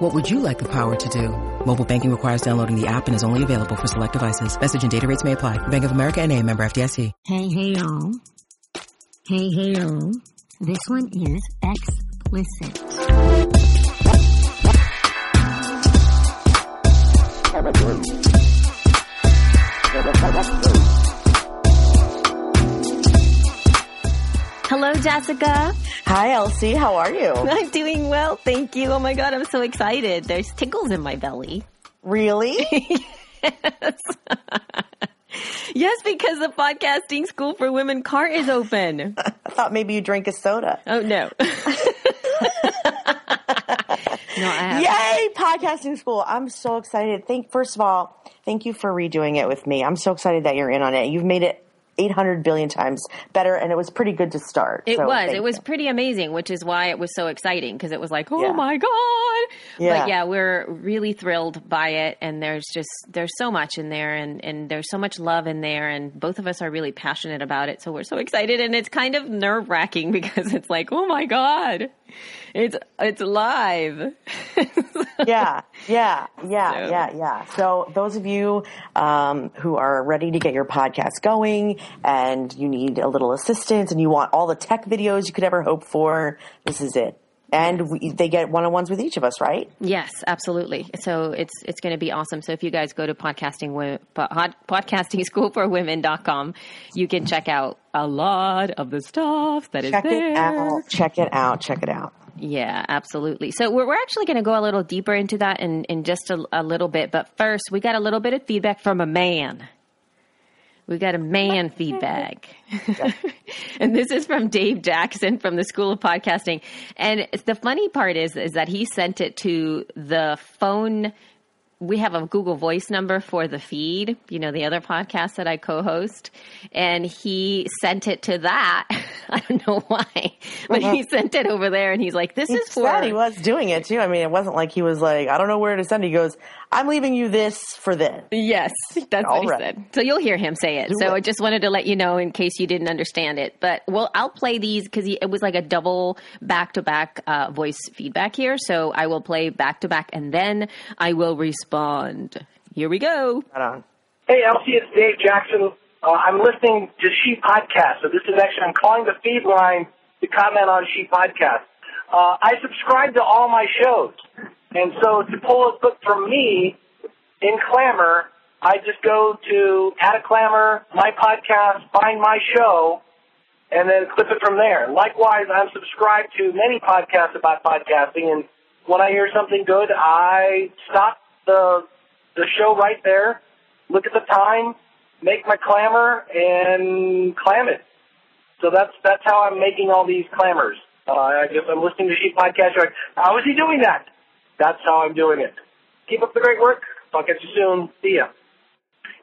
What would you like the power to do? Mobile banking requires downloading the app and is only available for select devices. Message and data rates may apply. Bank of America and a member FDIC. Hey, hey, y'all. Hey, hey, y'all. This one is explicit. Hello, Jessica. Hi, Elsie. How are you? I'm doing well, thank you. Oh my god, I'm so excited. There's tickles in my belly. Really? yes. yes, because the podcasting school for women car is open. I thought maybe you drank a soda. Oh no. no. Yay, podcasting school. I'm so excited. Thank first of all, thank you for redoing it with me. I'm so excited that you're in on it. You've made it 800 billion times better and it was pretty good to start. It So was. It was you. pretty amazing, which is why it was so exciting because it was like, oh Yeah. my god! Yeah. But yeah, we're really thrilled by it, and there's just there's so much in there, and and there's so much love in there, and both of us are really passionate about it, so we're so excited, and it's kind of nerve wracking because it's like, oh my god, it's it's live. yeah, yeah, yeah, So- yeah, yeah. So those of you um, who are ready to get your podcast going and you need a little assistance and you want all the tech videos you could ever hope for, this is it. And we, they get one-on-ones with each of us, right? Yes, absolutely. So it's it's going to be awesome. So if you guys go to podcasting pod, podcasting school for women.com, you can check out a lot of the stuff that is Check there. it out. Check it out. Check it out. Yeah, absolutely. So we're, we're actually going to go a little deeper into that in, in just a, a little bit. But first, we got a little bit of feedback from a man. We got a man feedback. and this is from Dave Jackson from the School of Podcasting. And the funny part is is that he sent it to the phone we have a Google Voice number for the feed, you know, the other podcast that I co-host, and he sent it to that. I don't know why, but he uh-huh. sent it over there, and he's like, "This is for." Sad he was doing it too. I mean, it wasn't like he was like, I don't know where to send. it. He goes, I'm leaving you this for this. Yes, that's what he All right. said. So you'll hear him say it. Do so it. I just wanted to let you know in case you didn't understand it. But well, I'll play these because it was like a double back to back voice feedback here. So I will play back to back, and then I will respond. Here we go. Right on. Hey, Elsie, it's Dave Jackson. Uh, I'm listening to She Podcast, so this is actually, I'm calling the feed line to comment on She Podcast. Uh, I subscribe to all my shows, and so to pull a clip from me in Clammr, I just go to Add a Clammr, my podcast, find my show, and then clip it from there. Likewise, I'm subscribed to many podcasts about podcasting, and when I hear something good, I stop the the show right there, look at the time, make my clamor, and clam it. So that's that's how I'm making all these clamors. Uh, I guess I'm listening to She Podcast. Like, how is he doing that? That's how I'm doing it. Keep up the great work. I'll catch you soon. See ya.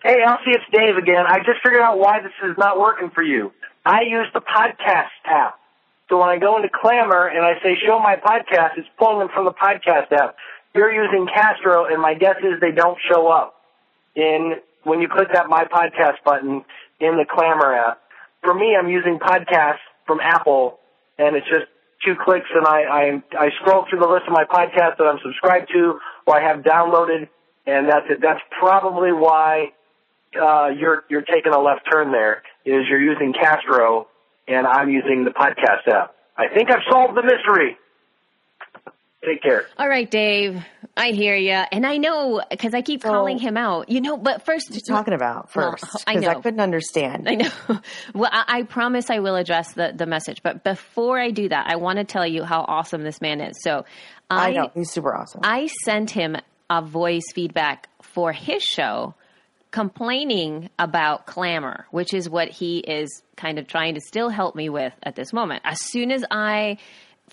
Hey, Elsie, it's Dave again. I just figured out why this is not working for you. I use the podcast app. So when I go into Clammr and I say show my podcast, it's pulling them from the podcast app. You're using Castro, and my guess is they don't show up in when you click that my podcast button in the Clammr app. For me, I'm using podcasts from Apple, and it's just two clicks, and I, I I scroll through the list of my podcasts that I'm subscribed to or I have downloaded, and that's it. That's probably why uh, you're you're taking a left turn there. Is you're using Castro, and I'm using the podcast app. I think I've solved the mystery. Take care. All right, Dave. I hear you, and I know because I keep calling him out. You know, but first, What you talking about Well, first? I Because I, know. couldn't understand. I know. Well, I, I promise I will address the, the message. But before I do that, I want to tell you how awesome this man is. So I I, know he's super awesome. I sent him a voice feedback for his show complaining about Clammr, which is what he is kind of trying to still help me with at this moment. As soon as I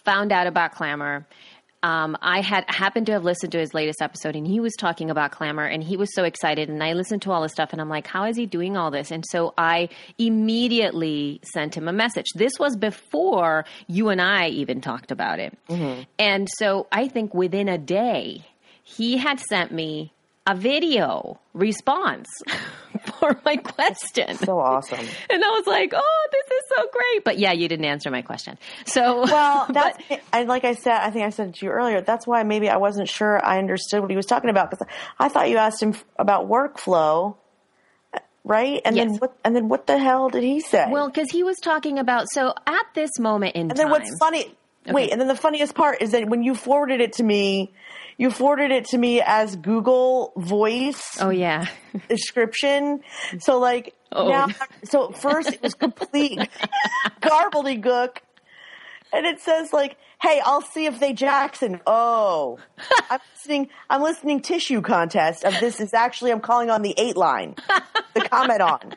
found out about Clammr, um, I had happened to have listened to his latest episode, and he was talking about Clammr, and he was so excited. And I listened to all his stuff, and I'm like, how is he doing all this? And so I immediately sent him a message. This was before you and I even talked about it, and so I think within a day he had sent me a video response for my question. So awesome. And I was like, oh, this is so great. But yeah, you didn't answer my question. So, Well, that's I like I said. I think I said to you earlier. That's why maybe I wasn't sure I understood what he was talking about because I thought you asked him about workflow, right? And then what? And then what the hell did he say? well, because he was talking about, so at this moment in time. and then time. what's funny? Wait, and then the funniest part is that when you forwarded it to me, you forwarded it to me as Google Voice Oh, yeah. description. So like Oh. now, so first it was complete gobbledygook, and it says like, "Hey, I'll see if they Jackson." Oh, I'm listening. I'm listening. Tissue contest of this is actually I'm calling on the eight line, the comment on.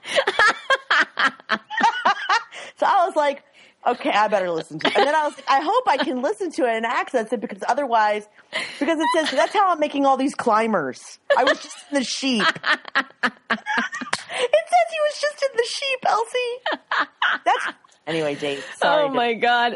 so I was like. Okay, I better listen to it. And then I was like, I hope I can listen to it and access it because otherwise, because it says that's how I'm making all these climbers. I was just in the sheep. It says he was just in the sheep, Elsie. That's anyway, Dave. Sorry oh, my God.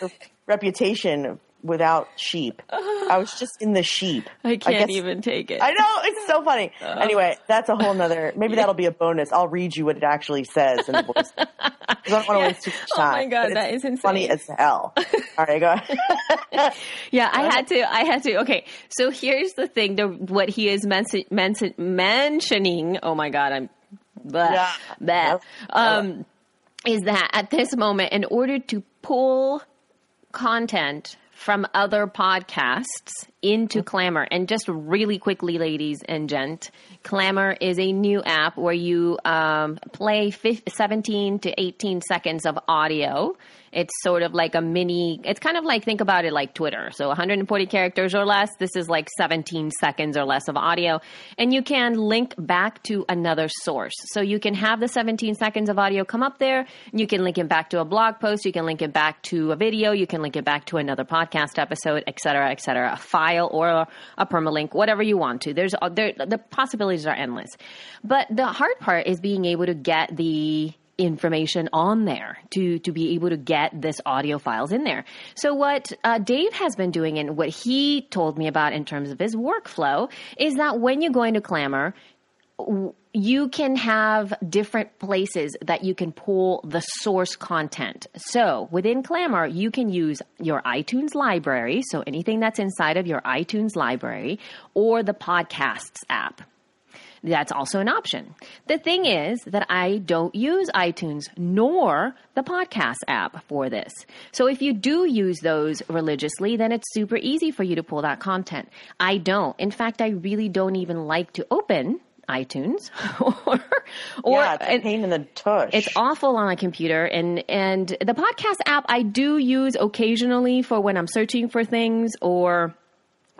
your reputation without sheep. I was just in the sheep. I can't guess- even take it. I know it's so funny. anyway, that's a whole nother. Maybe that'll be a bonus. I'll read you what it actually says in the voice. I don't want to waste too much Oh my time. God, that is insane. Funny as hell. All right, go ahead. Yeah, I had to. I had to. Okay, so here's the thing: the what he is mention, mention, mentioning. Oh my god, I'm. Blah, Yeah. blah, um, is that at this moment, in order to pull content from other podcasts into Clammr, and just really quickly, ladies and gent, Clammr is a new app where you um, play fif- 17 to 18 seconds of audio. It's sort of like a mini, it's kind of like, think about it like Twitter. So 140 characters or less. This is like 17 seconds or less of audio. And you can link back to another source. So you can have the 17 seconds of audio come up there. You can link it back to a blog post. You can link it back to a video. You can link it back to another podcast episode, et cetera, et cetera. A or a, permalink, whatever you want to. There's, there, the possibilities are endless. But the hard part is being able to get the information on there to to be able to get this audio files in there. So what uh, Dave has been doing and what he told me about in terms of his workflow is that when you go into Clammr, you can have different places that you can pull the source content. So within Clammr, you can use your iTunes library, so anything that's inside of your iTunes library, or the podcasts app. That's also an option. The thing is that I don't use iTunes nor the podcast app for this. So if you do use those religiously, then it's super easy for you to pull that content. I don't. In fact, I really don't even like to open iTunes or or yeah, it's a pain in the tush. it's awful on a computer and and the podcast app I do use occasionally for when I'm searching for things or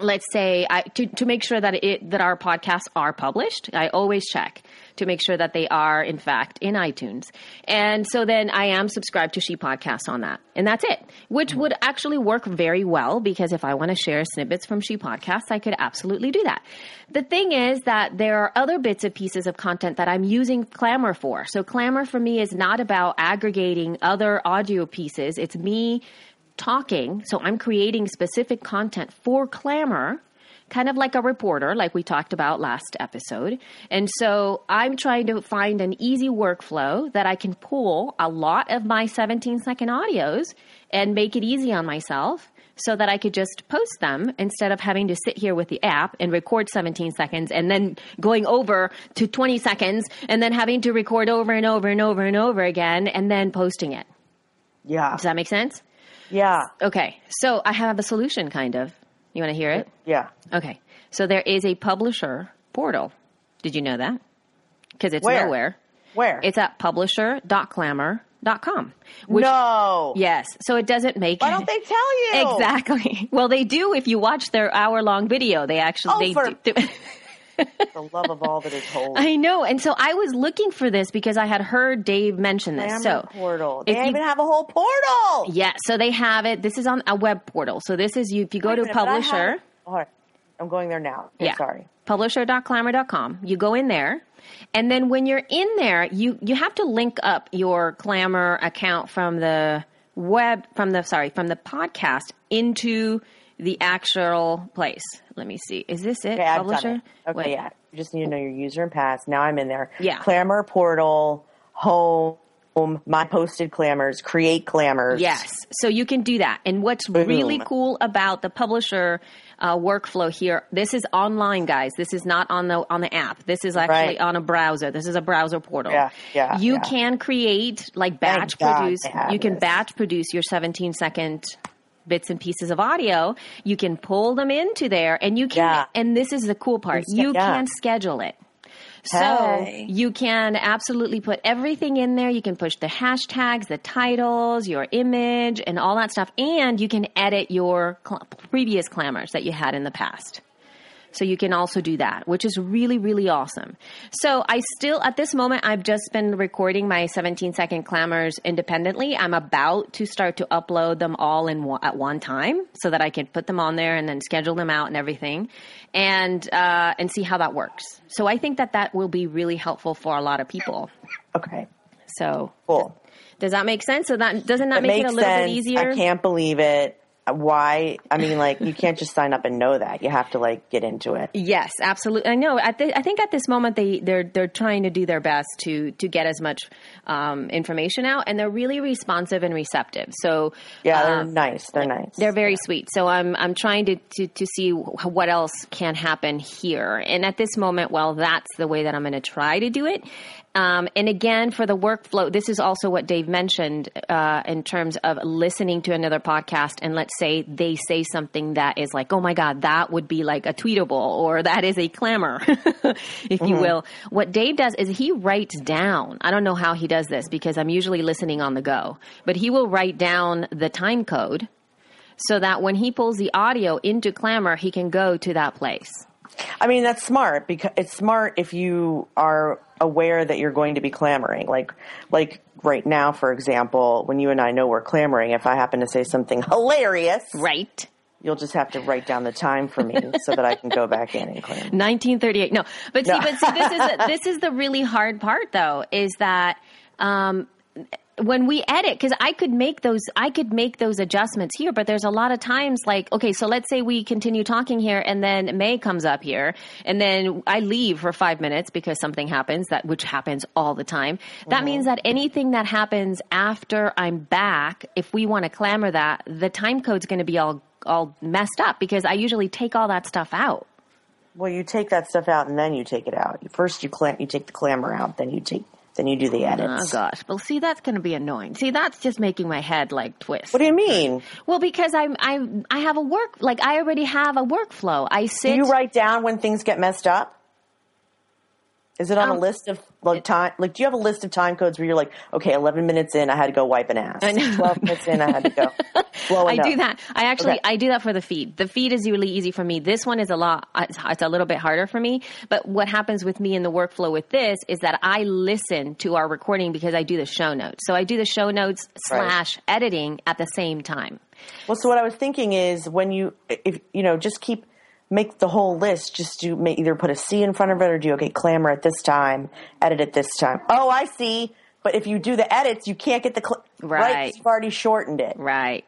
let's say I to, to make sure that it that our podcasts are published. I always check to make sure that they are in fact in iTunes. And so then I am subscribed to She Podcasts on that. And that's it. Which would actually work very well because if I want to share snippets from She Podcasts, I could absolutely do that. The thing is that there are other bits and pieces of content that I'm using Clammr for. So Clammr for me is not about aggregating other audio pieces. It's me talking. So I'm creating specific content for Clammr, kind of like a reporter, like we talked about last episode. And so I'm trying to find an easy workflow that I can pull a lot of my 17 second audios and make it easy on myself. So that I could just post them instead of having to sit here with the app and record 17 seconds and then going over to 20 seconds and then having to record over and over and over and over again and then posting it. yeah, Does that make sense? Yeah, Okay, so I have a solution, kind of. You want to hear it? yeah. Okay, so there is a publisher portal. Did you know that? Because it's Where? nowhere. Where? It's at publisher.clammr.com. Which, no. Yes, so it doesn't make. It Why don't they tell you? Exactly. Well, they do if you watch their hour long video. They actually Oh, they for- do. the love of all that is holy. I know. And so I was looking for this because I had heard Dave mention this. Glamour so portal. They you- even have a whole portal. yeah, so they have it. This is on a web portal. So this is you if you go to a minute, but I publisher. have- I'm going there now. Okay, Yeah. Sorry. publisher.clammr.com. You go in there, and then when you're in there, you you have to link up your Clammr account from the web from the sorry from the podcast into the actual place. Let me see. Is this it? Okay, publisher. it. Okay, Wait. yeah. You just need to know your user and pass. Now I'm in there. Yeah. Clammr portal, home, my posted clamors, create clamors. Yes. So you can do that. And what's really cool about the publisher uh, workflow here, this is online, guys. This is not on the on the app. This is actually Right. on a browser. This is a browser portal. Yeah, yeah, You yeah. can create like batch God produce. have You can this. batch produce your 17 second bits and pieces of audio. You can pull them into there, and you can. Yeah. And this is the cool part. You yeah. can schedule it. So Hey. you can absolutely put everything in there. You can push the hashtags, the titles, your image, and all that stuff. And you can edit your cl- previous clamors that you had in the past. So you can also do that, which is really, really awesome. So I still, at this moment, I've just been recording my 17 second clamors independently. I'm about to start to upload them all in one, at one time so that I can put them on there and then schedule them out and everything and, uh, and see how that works. So I think that that will be really helpful for a lot of people. Okay. So Cool. does that make sense? So that, doesn't that It make it a little sense. bit easier? I can't believe it. Why? I mean, like, you can't just sign up and know that. You have to like get into it. Yes, absolutely. I know. At the, I think at this moment they they're they're trying to do their best to to get as much um, information out, and they're really responsive and receptive. So Yeah, they're um, nice. They're nice. they're very sweet. So I'm I'm trying to, to to see what else can happen here. And at this moment, well, that's the way that I'm going to try to do it. Um, and again, for the workflow, this is also what Dave mentioned uh, in terms of listening to another podcast. And let's say they say something that is like, "Oh my God, that would be like a tweetable," or "That is a clamor," if you will. What Dave does is he writes down. I don't know how he does this because I'm usually listening on the go, but he will write down the time code so that when he pulls the audio into Clammr, he can go to that place. I mean, that's smart because it's smart if you are aware that you're going to be clamoring. Like, like right now, for example, when you and I know we're clamoring, if I happen to say something hilarious, Right. you'll just have to write down the time for me so that I can go back in and clamor. 1938. No, but see, No. but see, this is this is the really hard part, though, is that um, when we edit, because I could make those, I could make those adjustments here, but there's a lot of times, like, okay, so let's say we continue talking here, and then May comes up here, and then I leave for five minutes because something happens that, which happens all the time. That means that anything that happens after I'm back, if we want to clamor that, the time code's going to be all all messed up because I usually take all that stuff out. Well, you take that stuff out and then you take it out. First, you clam, you take the clamor out, then you take, then you do the oh, edits. Oh gosh. Well, see, that's going to be annoying. See, that's just making my head like twist. What do you mean? well, because I'm I I have a work like I already have a workflow. I Do sit. you write down when things get messed up? Is it on a Um, list of like time? Like, do you have a list of time codes where you're like, okay, 11 minutes in, I had to go wipe an ass. I know. 12 minutes in, I had to go. blow a I do that. I actually Okay. I do that for the feed. The feed is really easy for me. This one is a lot. It's it's a little bit harder for me. But what happens with me in the workflow with this is that I listen to our recording because I do the show notes. So I do the show notes Right. slash editing at the same time. Well, so what I was thinking is when you, if you know, just keep make the whole list. Just do make, either put a C in front of it or do okay, clamor at this time, edit at this time. Oh, I see. But if you do the edits, you can't get the cl- Right, You've already shortened it. Right.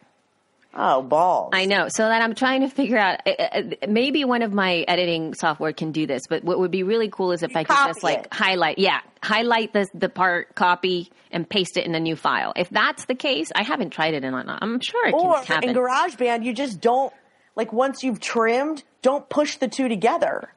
Oh, balls! I know. So that I'm trying to figure out. uh, uh, Maybe one of my editing software can do this, but what would be really cool is if I could just like it. highlight, yeah, highlight the the part, copy, and paste it in a new file. If that's the case, I haven't tried it in. I'm sure it Or can happen. in GarageBand, you just don't like once you've trimmed, don't push the two together.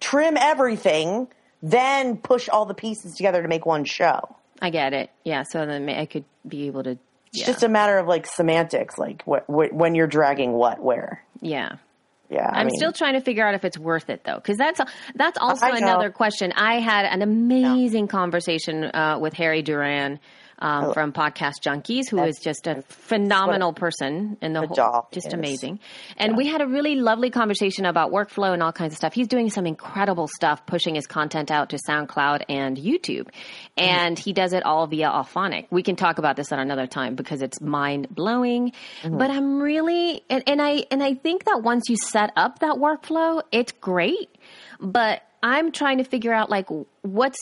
Trim everything, then push all the pieces together to make one show. I get it. Yeah. So then I could be able to. It's Yeah. just a matter of like semantics, like what, when you're dragging what where. yeah. Yeah, I I'm mean- still trying to figure out if it's worth it though, because that's that's also another question. I had an amazing conversation uh, with Harry Duran. Um, from Podcast Junkies, who is just a phenomenal person in the a whole, just is. amazing. And we had a really lovely conversation about workflow and all kinds of stuff. He's doing some incredible stuff, pushing his content out to SoundCloud and YouTube, and he does it all via Auphonic. We can talk about this at another time because it's mind blowing. But I'm really, and, and I and I think that once you set up that workflow, it's great. But I'm trying to figure out like what's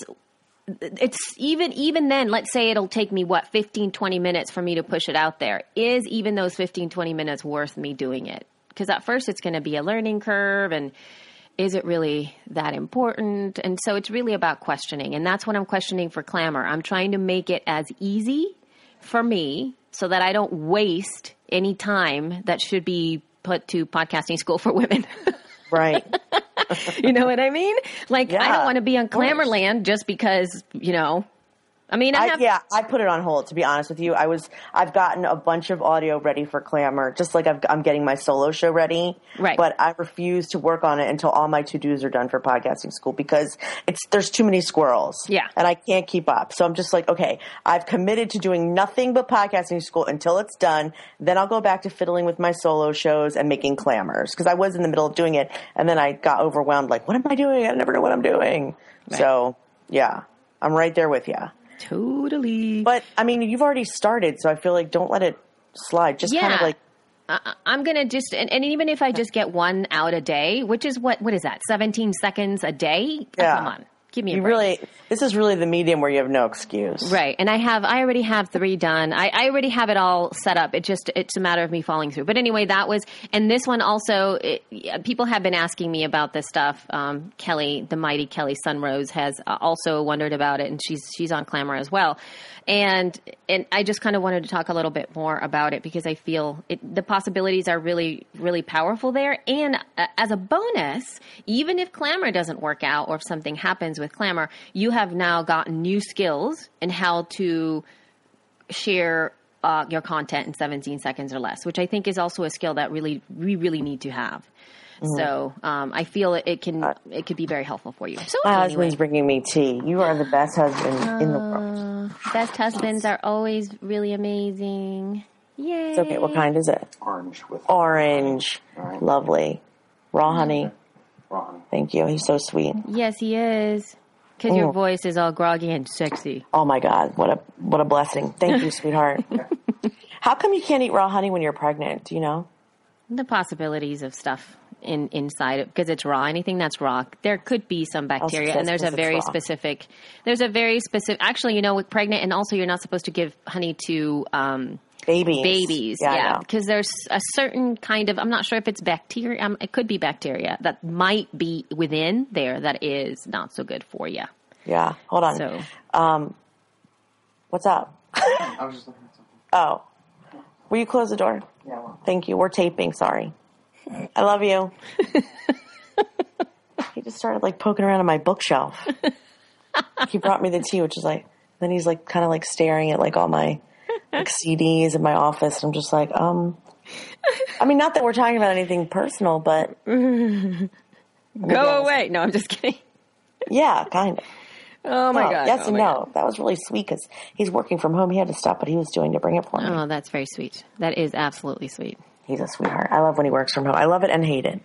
it's even even then let's say it'll take me what 15 20 minutes for me to push it out there. Is even those 15 20 minutes worth me doing it? Because at first it's going to be a learning curve and is it really that important? And so it's really about questioning and that's what i'm questioning for Clammr. I'm trying to make it as easy for me so that i don't waste any time that should be put to podcasting school for women Right. you know what i mean like i don't want to be on clamorland just because you know i mean i I, have yeah, I put it on hold. To be honest with you, I was I've gotten a bunch of audio ready for Clammr, just like I've, I'm getting my solo show ready. Right. But I refuse to work on it until all my to dos are done for podcasting school because it's there's too many squirrels. Yeah. and I can't keep up. So I'm just like, okay, I've committed to doing nothing but podcasting school until it's done. Then I'll go back to fiddling with my solo shows and making clamors because I was in the middle of doing it, and then I got overwhelmed. Like, what am I doing? I never know what I'm doing. So yeah, I'm right there with you. Totally But I mean, you've already started, so I feel like don't let it slide. Just kind of like I- I'm gonna just, and, and even if I just get one out a day, which is what, what is that? 17 seconds a day? Oh, Come on, give me a you break. really. This is really the medium where you have no excuse. Right, and I have, I already have three done. I, I already have it all set up. It just, it's a matter of me falling through. But anyway, that was, and this one also, it, people have been asking me about this stuff. Um, Kelly, the mighty Kelly Sunrose, has uh, also wondered about it, and she's she's on Clammr as well. And and I just kind of wanted to talk a little bit more about it because I feel it, the possibilities are really really powerful there. And uh, as a bonus, even if Clammr doesn't work out or if something happens with Clammr, you have now gotten new skills in how to share uh, your content in 17 seconds or less, which I think is also a skill that really we really need to have. Mm-hmm. So um, I feel it, it can uh, it could be very helpful for you. So My anyway, husband's bringing me tea. You are the best husband in the world. Uh, best husbands are always really amazing. Yay! It's okay. What kind is it? Orange with Orange. Lovely. Raw mm-hmm. honey. raw honey. Thank you. He's so sweet. Yes, he is. Because your Oh. voice is all groggy and sexy. Oh my God. What a what a blessing. Thank you, sweetheart. How come you can't eat raw honey when you're pregnant? Do you know? The possibilities of stuff in inside it because it's raw. Anything that's raw, there could be some bacteria, and there's a very raw. specific. There's a very specific. Actually, you know, with pregnant, and also you're not supposed to give honey to um, Babies. babies. Yeah. I Yeah, because there's a certain kind of. I'm not sure if it's bacteria. Um, it could be bacteria that might be within there that is not so good for you. Yeah. Hold on. So Um, what's up? I was just looking at something. Oh. Will you close the door? Yeah, well, Thank you. We're taping. Sorry. I love you. he just started like poking around on my bookshelf. he brought me the tea, which is like, then he's like kind of like staring at like all my like CDs in my office. And I'm just like, um, I mean, not that we're talking about anything personal, but go away. No, I'm just kidding. yeah, kind of. Oh my No, god. yes oh and no. God. That was really sweet because he's working from home. He had to stop what he was doing to bring it for me. Oh, that's very sweet. That is absolutely sweet. He's a sweetheart. I love when he works from home. I love it and hate it.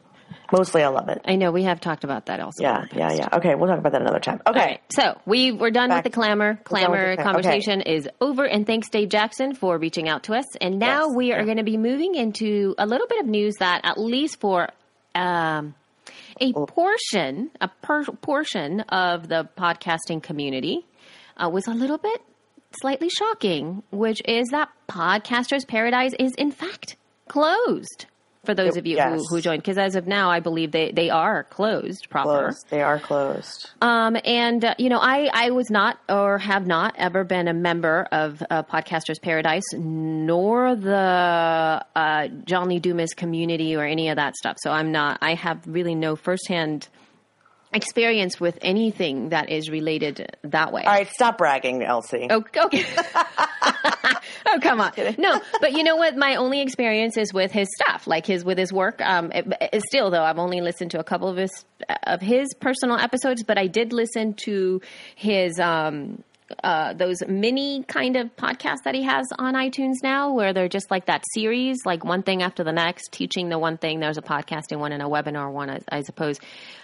Mostly, I love it. I know we have talked about that also. Yeah, yeah, yeah. Okay, we'll talk about that another time. Okay. Right, so we we're done Back- with the Clammr. We're done with Clammr the clam- conversation is over, and thanks Dave Jackson for reaching out to us. And now Yes, we are yeah. going to be moving into a little bit of news that, at least for um, a portion, a per- portion of the podcasting community, uh, was a little bit slightly shocking, which is that Podcasters Paradise is in fact closed. For those of you Yes. who, who joined, because as of now, I believe they, they are closed proper. Closed. They are closed. Um, and uh, you know, I I was not or have not ever been a member of uh, Podcasters Paradise, nor the uh, John Lee Dumas community or any of that stuff. So I'm not. I have really no firsthand experience with anything that is related that way. All right, stop bragging, Elsie. Oh, okay. oh, come on. No, but you know what? My only experience is with his stuff, like his with his work. Um, it, it- still though, I've only listened to a couple of his of his personal episodes, but I did listen to his um uh, those mini kind of podcasts that he has on iTunes now, where they're just like that series, like one thing after the next, teaching the one thing. There's a podcasting one and a webinar one, I, I suppose.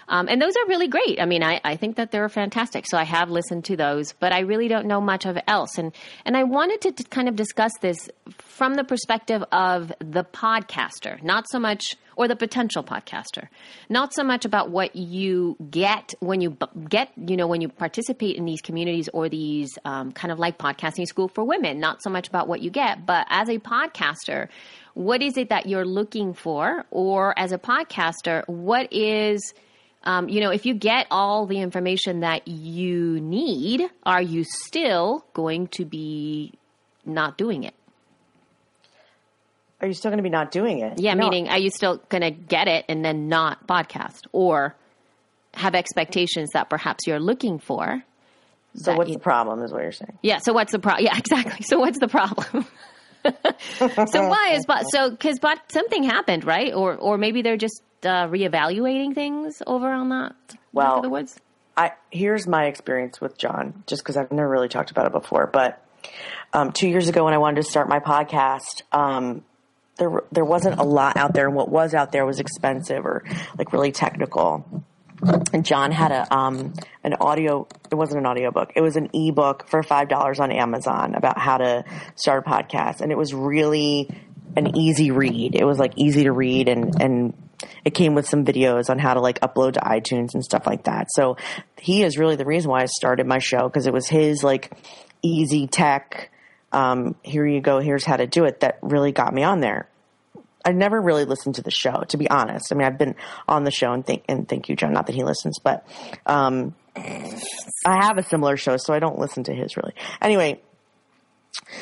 Um, and those are really great. I mean, I, I think that they're fantastic. So I have listened to those, but I really don't know much of else. And and I wanted to, kind of discuss this from the perspective of the podcaster, not so much or the potential podcaster. Not so much about what you get when you get, you know, when you participate in these communities or these um, kind of like podcasting school for women. Not so much about what you get, but as a podcaster, what is it that you're looking for? Or as a podcaster, what is um, you know, if you get all the information that you need, are you still going to be not doing it? Are you still going to be not doing it? Yeah, No. meaning are you still going to get it and then not podcast or have expectations that perhaps you're looking for? So what's you- the problem? Is what you're saying? Yeah, so what's the problem? Yeah, exactly. So what's the problem? so why is but so because but something happened, right? Or or maybe they're just uh, reevaluating things over on that Well, the woods. I here's my experience with John, just because I've never really talked about it before. But um, two years ago, when I wanted to start my podcast, um, there there wasn't a lot out there, and what was out there was expensive or like really technical. And John had a um, an audio. It wasn't an audio book. It was an ebook for five dollars on Amazon about how to start a podcast, and it was really an easy read. It was like easy to read, and and it came with some videos on how to like upload to iTunes and stuff like that. So he is really the reason why I started my show because it was his like easy tech. Um, here you go. Here's how to do it. That really got me on there. I never really listened to the show, to be honest. I mean, I've been on the show and thank and thank you, John. Not that he listens, but um, I have a similar show, so I don't listen to his really. Anyway,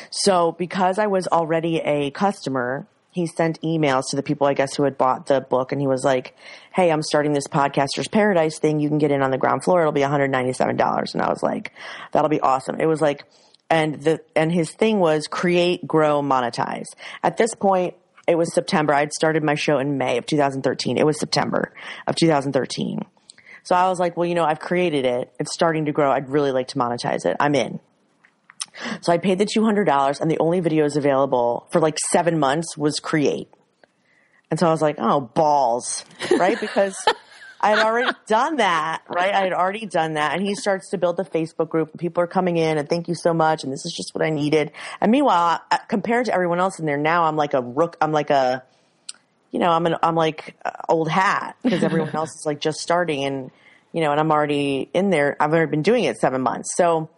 so because I was already a customer, he sent emails to the people, I guess, who had bought the book, and he was like, "Hey, I'm starting this Podcasters Paradise thing. You can get in on the ground floor. It'll be 197 dollars." And I was like, "That'll be awesome." It was like, and the and his thing was create, grow, monetize. At this point, it was September. I'd started my show in May of 2013. It was September of 2013. So I was like, well, you know, I've created it. It's starting to grow. I'd really like to monetize it. I'm in. So I paid the $200 and the only videos available for like seven months was create. And so I was like, oh, balls, right? Because I had already done that, right? I had already done that. And he starts to build the Facebook group and people are coming in and thank you so much. And this is just what I needed. And meanwhile, uh, compared to everyone else in there now, I'm like a rook. I'm like a, you know, I'm an, I'm like uh, old hat because everyone else is like just starting and, you know, and I'm already in there. I've already been doing it seven months. So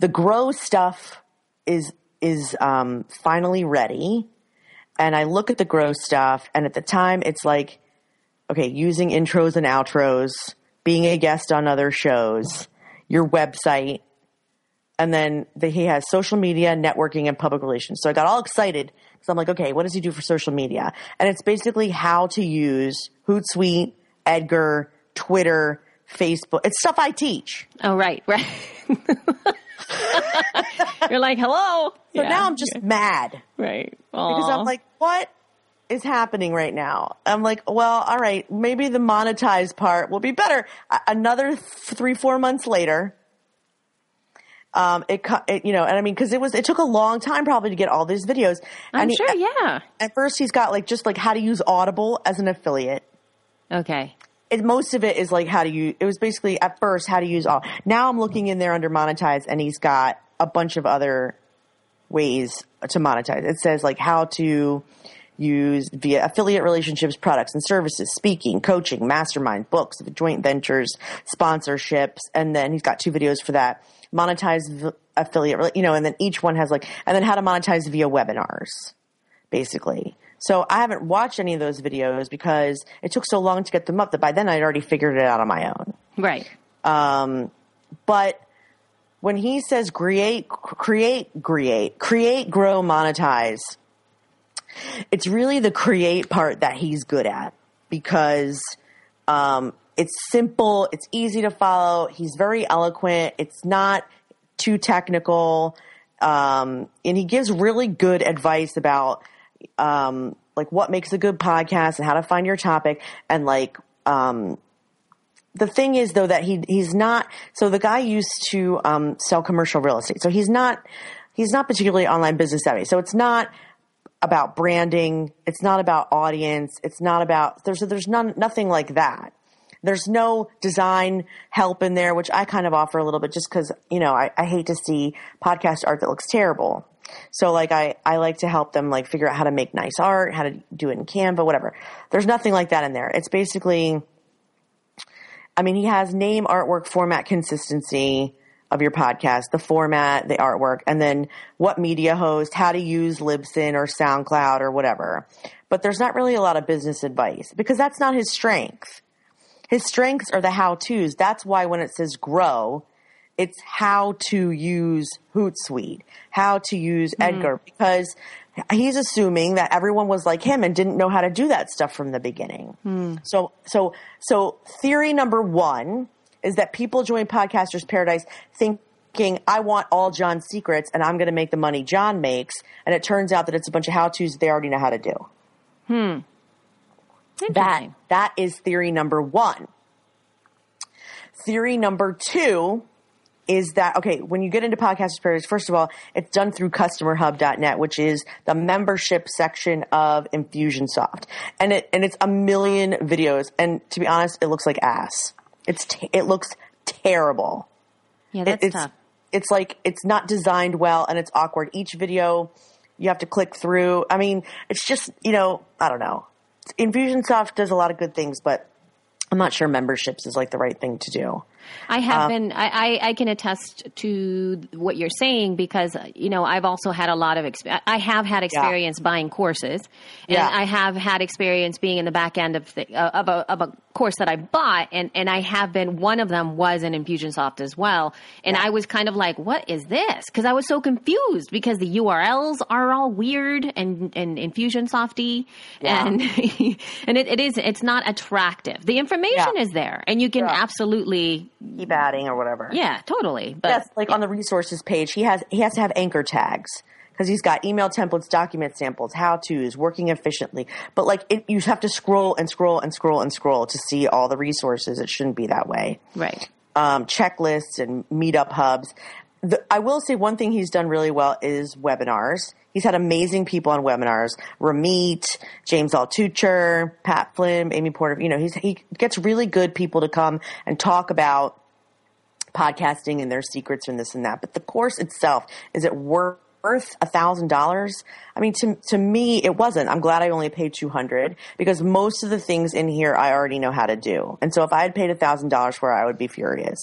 the grow stuff is, is, um, finally ready. And I look at the grow stuff and at the time it's like, okay, using intros and outros, being a guest on other shows, your website, and then the, he has social media, networking, and public relations. So I got all excited because I'm like, okay, what does he do for social media? And it's basically how to use Hootsuite, Edgar, Twitter, Facebook. It's stuff I teach. Oh, right, right. You're like, hello. So now I'm just mad right because I'm like, what is happening right now? I'm like, well, all right, maybe the monetized part will be better. Another three, four months later, um, it, it you know, and I mean, because it was, it took a long time probably to get all these videos. I'm and he- sure, yeah. At first, he's got like just like how to use Audible as an affiliate. Okay. It, most of it is like how to use. It was basically at first how to use all. Now I'm looking in there under monetize, and he's got a bunch of other ways to monetize. It says like how to use via affiliate relationships, products and services, speaking, coaching, mastermind, books, joint ventures, sponsorships, and then he's got two videos for that. Monetize affiliate, you know, and then each one has like, and then how to monetize via webinars, basically. So I haven't watched any of those videos because it took so long to get them up that by then I'd already figured it out on my own. Right. But when he says create, create, create, create, grow, monetize, it's really the create part that he's good at because um, it's simple, it's easy to follow. He's very eloquent. It's not too technical. Um, and he gives really good advice about um, like what makes a good podcast and how to find your topic. And like um, the thing is though that he he's not so the guy used to um, sell commercial real estate. So he's not he's not particularly online business savvy. So it's not about branding. It's not about audience. It's not about there's there's none nothing like that. There's no design help in there which i kind of offer a little bit just because you know I, I hate to see podcast art that looks terrible so like I, I like to help them like figure out how to make nice art, how to do it in Canva, whatever. There's nothing like that in there. It's basically, I mean, he has name, artwork, format, consistency of your podcast, the format, the artwork, and then what media host, how to use Libsyn or SoundCloud or whatever. But there's not really a lot of business advice because that's not his strength. His strengths are the how to's. That's why when it says grow, it's how to use Hootsuite, how to use Edgar, because he's assuming that everyone was like him and didn't know how to do that stuff from the beginning. So, so, so theory number one is that people join Podcasters Paradise thinking, I want all John's secrets and I'm going to make the money John makes. And it turns out that it's a bunch of how to's they already know how to do. Hmm. That, that is theory number one. Theory number two is that okay when you get into podcasters paradise first of all it's done through customerhub.net which is the membership section of infusionsoft. And it and it's a million videos. And to be honest it looks like ass. It's t- it looks terrible. Yeah, It- that's it's tough. it's like it's not designed well and it's awkward. Each video you have to click through. I mean it's just you know i don't know. Infusionsoft does a lot of good things but i'm not sure memberships is like the right thing to do I have been. I, I, I can attest to what you're saying because you know I've also had a lot of. Exp- I have had experience buying courses, and Yeah. I have had experience being in the back end of the, uh, of a of a course that I bought, and and I have been. One of them was an Infusionsoft as well, and I was kind of like, "What is this?" Because I was so confused because the URLs are all weird and and Infusionsofty, Yeah. and and it, it is it's not attractive. The information Yeah. is there, and you can Yeah. absolutely keep adding or whatever yeah, totally. But yes, like on the resources page, he has he has to have anchor tags because he's got email templates, document samples, how tos, working efficiently. But like it, you have to scroll and scroll and scroll and scroll to see all the resources. It shouldn't be that way. right. Um, checklists and meetup hubs. The, I will say one thing he's done really well is webinars. He's had amazing people on webinars. Ramit, James Altucher, Pat Flynn, Amy Porter. You know, he's, he gets really good people to come and talk about podcasting and their secrets and this and that. But the course itself, is it worth a thousand dollars? I mean, to, to me, it wasn't. I'm glad I only paid 200 because most of the things in here I already know how to do. And so if I had paid a thousand dollars for it, I would be furious.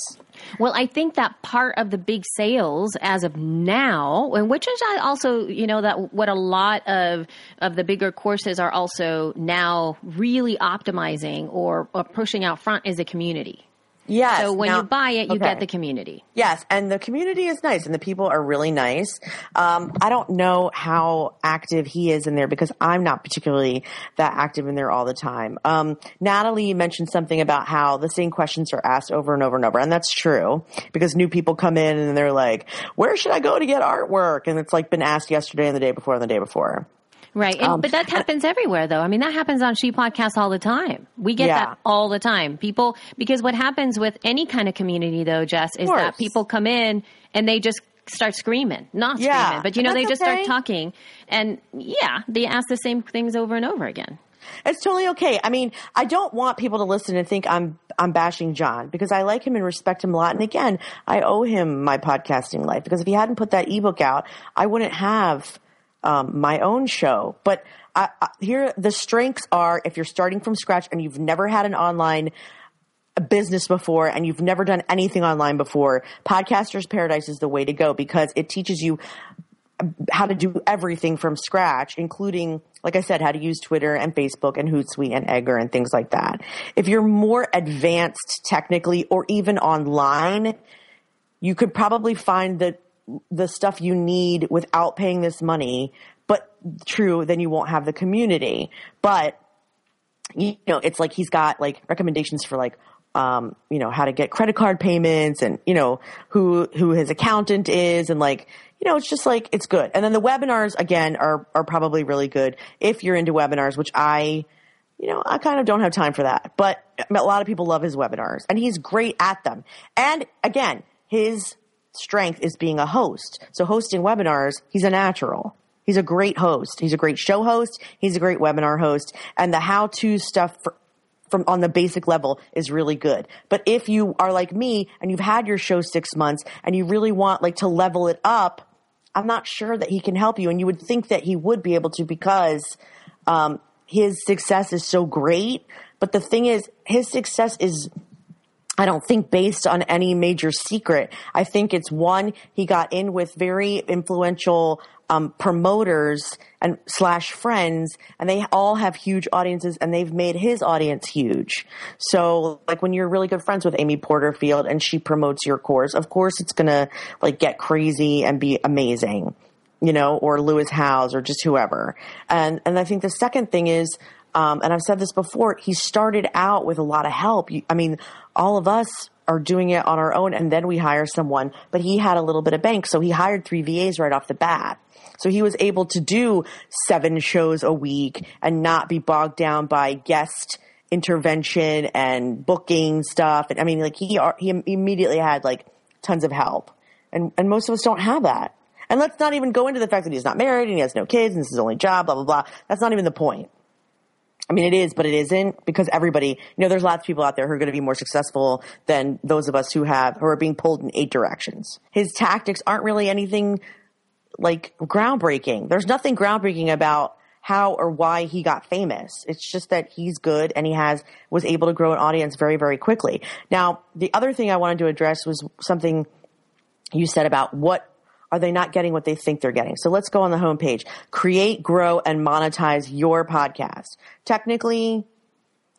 Well, I think that part of the big sales as of now, and which is uh, also, you know, that what a lot of of the bigger courses are also now really optimizing or, or pushing out front is a community. Yes. So when now- you buy it, you okay. get the community. Yes, and the community is nice, and the people are really nice. Um, I don't know how active he is in there because I'm not particularly that active in there all the time. Um, Natalie mentioned something about how the same questions are asked over and over and over, and that's true because new people come in and they're like, "Where should I go to get artwork?" And it's like been asked yesterday and the day before and the day before. Right. And, Um, but that happens everywhere, though. I mean, that happens on She Podcasts all the time. We get Yeah. that all the time. People, because what happens with any kind of community, though, Jess, is that people come in and they just start screaming. Not Yeah. screaming, but you know, they just start talking. And yeah, they ask the same things over and over again. It's totally okay. I mean, I don't want people to listen and think I'm I'm bashing John because I like him and respect him a lot. And again, I owe him my podcasting life because if he hadn't put that ebook out, I wouldn't have um, my own show. But I, I, here, the strengths are if you're starting from scratch and you've never had an online business before and you've never done anything online before, Podcasters Paradise is the way to go because it teaches you how to do everything from scratch, including, like I said, how to use Twitter and Facebook and Hootsuite and Edgar and things like that. If you're more advanced technically or even online, you could probably find the the stuff you need without paying this money. But true, then you won't have the community. But you know, it's like he's got like recommendations for like um, you know, how to get credit card payments and, you know, who, who his accountant is and like, you know, it's just like, it's good. And then the webinars again are, are probably really good if you're into webinars, which I, you know, I kind of don't have time for that, but a lot of people love his webinars and he's great at them. And again, his strength is being a host. So hosting webinars, he's a natural. He's a great host. He's a great show host. He's a great webinar host. And the how to stuff for, from on the basic level is really good. But if you are like me and you've had your show six months and you really want like to level it up, I'm not sure that he can help you. And you would think that he would be able to because um, his success is so great. But the thing is, his success is I don't think based on any major secret. I think it's one, he got in with very influential um, promoters and slash friends, and they all have huge audiences, and they've made his audience huge. So, like when you're really good friends with Amy Porterfield and she promotes your course, of course it's gonna like get crazy and be amazing, you know, or Lewis Howes or just whoever. And and I think the second thing is um, and I've said this before, he started out with a lot of help. I mean, all of us are doing it on our own and then we hire someone, but he had a little bit of bank. So he hired three VAs right off the bat. So he was able to do seven shows a week and not be bogged down by guest intervention and booking stuff. And I mean, like he, he immediately had like tons of help and, and most of us don't have that. And let's not even go into the fact that he's not married and he has no kids and this is his only job, blah, blah, blah. That's not even the point. I mean, it is, but it isn't because everybody, you know, there's lots of people out there who are going to be more successful than those of us who have, who are being pulled in eight directions. His tactics aren't really anything like groundbreaking. There's nothing groundbreaking about how or why he got famous. It's just that he's good and he has, was able to grow an audience very, very quickly. Now, the other thing I wanted to address was something you said about what are they not getting what they think they're getting? So let's go on the homepage. Create, grow, and monetize your podcast. Technically,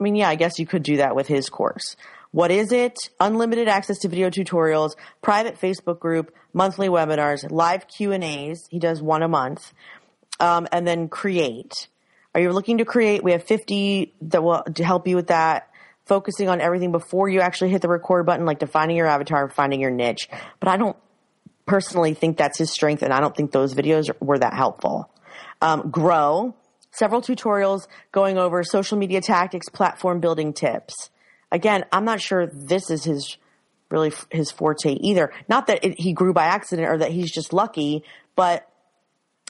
I mean, yeah, I guess you could do that with his course. What is it? Unlimited access to video tutorials, private Facebook group, monthly webinars, live Q and A's. He does one a month, um, and then create. Are you looking to create? We have 50 that will help you with that. Focusing on everything before you actually hit the record button, like defining your avatar, finding your niche. But I don't personally think that's his strength, and I don't think those videos were that helpful. Um, grow several tutorials going over social media tactics, platform building tips. Again, I'm not sure this is his really his forte either. Not that it, he grew by accident or that he's just lucky, but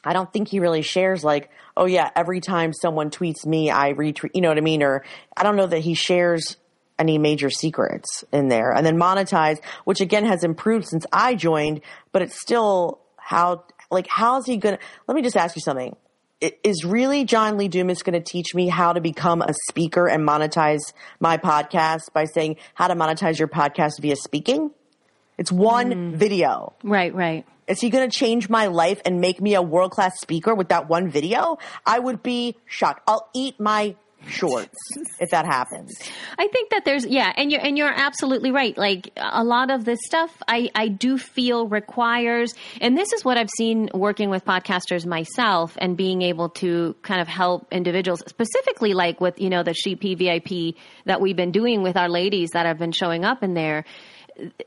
I don't think he really shares like, oh yeah, every time someone tweets me, I retweet, you know what I mean? Or I don't know that he shares any major secrets in there. And then monetize, which again has improved since I joined, but it's still how, like, how's he gonna, let me just ask you something. Is really John Lee Dumas going to teach me how to become a speaker and monetize my podcast by saying how to monetize your podcast via speaking? It's one mm. video. Right, right. Is he going to change my life and make me a world class speaker with that one video? I would be shocked. I'll eat my shorts if that happens. I think that there's yeah, and you're and you're absolutely right. Like a lot of this stuff I I do feel requires and this is what I've seen working with podcasters myself and being able to kind of help individuals specifically like with, you know, the She VIP that we've been doing with our ladies that have been showing up in there